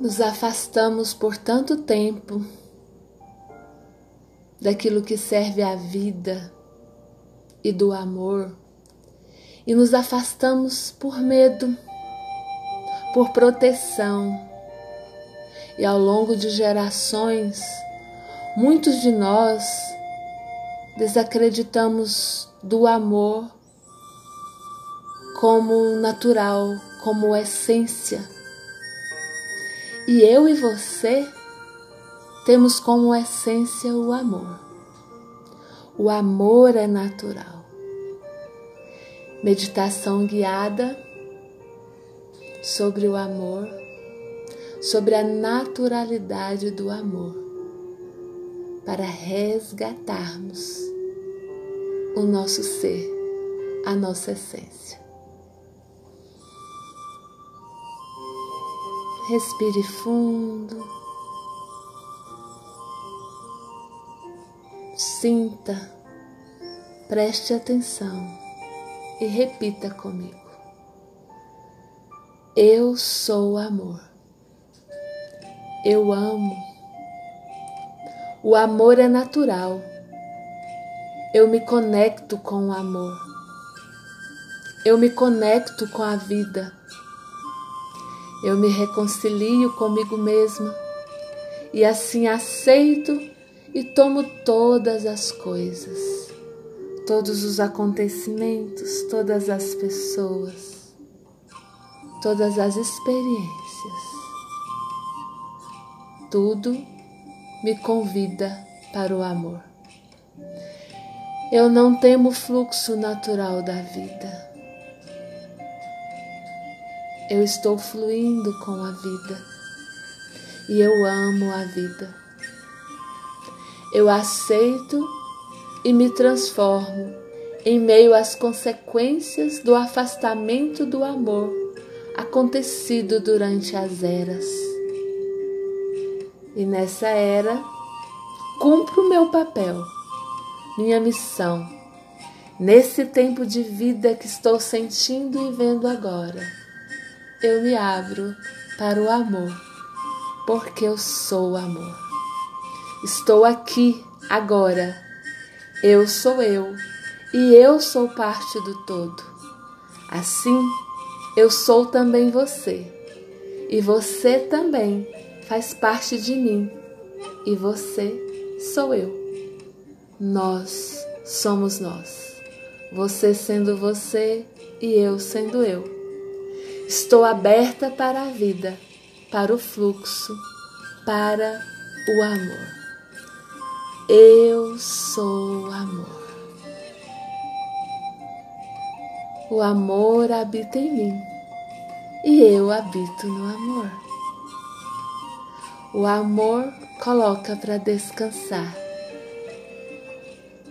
nos afastamos por tanto tempo daquilo que serve à vida e do amor, e nos afastamos por medo, por proteção. E ao longo de gerações, muitos de nós desacreditamos do amor como natural, como essência. E eu e você temos como essência o amor. O amor é natural. Meditação guiada sobre o amor, sobre a naturalidade do amor, para resgatarmos o nosso ser, a nossa essência. Respire fundo. Sinta, preste atenção e repita comigo. Eu sou amor. Eu amo. O amor é natural. Eu me conecto com o amor. Eu me conecto com a vida. Eu me reconcilio comigo mesma e assim aceito e tomo todas as coisas, todos os acontecimentos, todas as pessoas, todas as experiências. Tudo me convida para o amor. Eu não temo o fluxo natural da vida. Eu estou fluindo com a vida e eu amo a vida. Eu aceito e me transformo em meio às consequências do afastamento do amor acontecido durante as eras. E nessa era, cumpro meu papel, minha missão, nesse tempo de vida que estou sentindo e vendo agora eu me abro para o amor, porque eu sou amor. Estou aqui agora. Eu sou eu e eu sou parte do todo. Assim, eu sou também você. E você também faz parte de mim. E você sou eu. Nós somos nós. Você sendo você e eu sendo eu. Estou aberta para a vida, para o fluxo, para o amor. Eu sou amor. O amor habita em mim e eu habito no amor. O amor coloca para descansar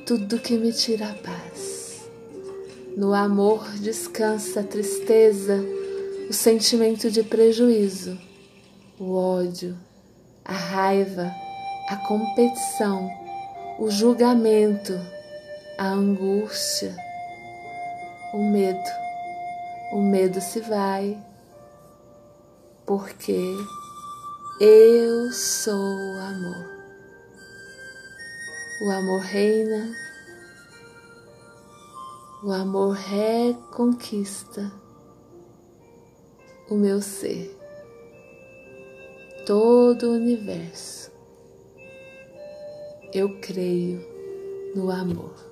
tudo que me tira a paz. No amor descansa a tristeza o sentimento de prejuízo, o ódio, a raiva, a competição, o julgamento, a angústia, o medo. O medo se vai, porque eu sou amor. O amor reina, o amor reconquista o meu ser, todo o universo. Eu creio no amor.